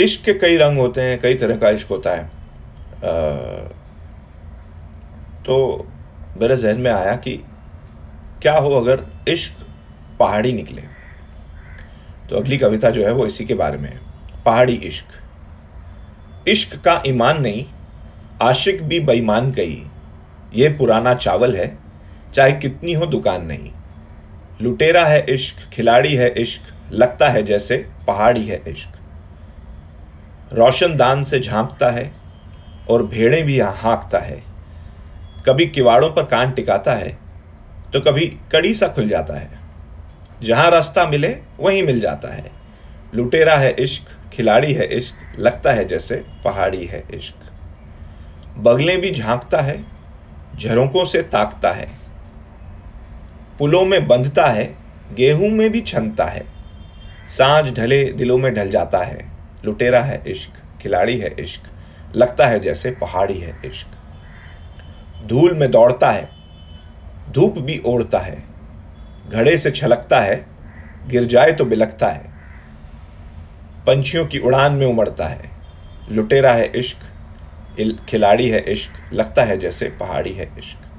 इश्क के कई रंग होते हैं कई तरह का इश्क होता है। आ, तो मेरे जहन में आया कि क्या हो अगर इश्क पहाड़ी निकले। तो अगली कविता जो है वो इसी के बारे में है। पहाड़ी इश्क। इश्क का ईमान नहीं आशिक भी बेईमान कही। ये पुराना चावल है चाहे कितनी हो दुकान नहीं। लुटेरा है इश्क खिलाड़ी है इश्क लगता है जैसे पहाड़ी है इश्क। रोशनदान से झांकता है और भेड़ें भी यहाँ हाँकता है। कभी किवाड़ों पर कान टिकाता है तो कभी कड़ी सा खुल जाता है। जहाँ रास्ता मिले, वहीं मिल जाता है। लुटेरा है इश्क, खिलाड़ी है इश्क, लगता है जैसे पहाड़ी है इश्क। बगलें भी झांकता है झरोकों से ताकता है। पुलों में बंधता है, गेहूँ में भी छनता है। साँझ ढले दिलों में ढल जाता है। लुटेरा है इश्क, खिलाड़ी है इश्क, लगता है जैसे पहाड़ी है इश्क। धूल में दौड़ता है, धूप भी ओढ़ता है, घड़े से छलकता है, गिर जाए तो बिलकता है। पंछियों की उड़ान में उमड़ता है, लुटेरा है इश्क खिलाड़ी है इश्क, लगता है जैसे पहाड़ी है इश्क।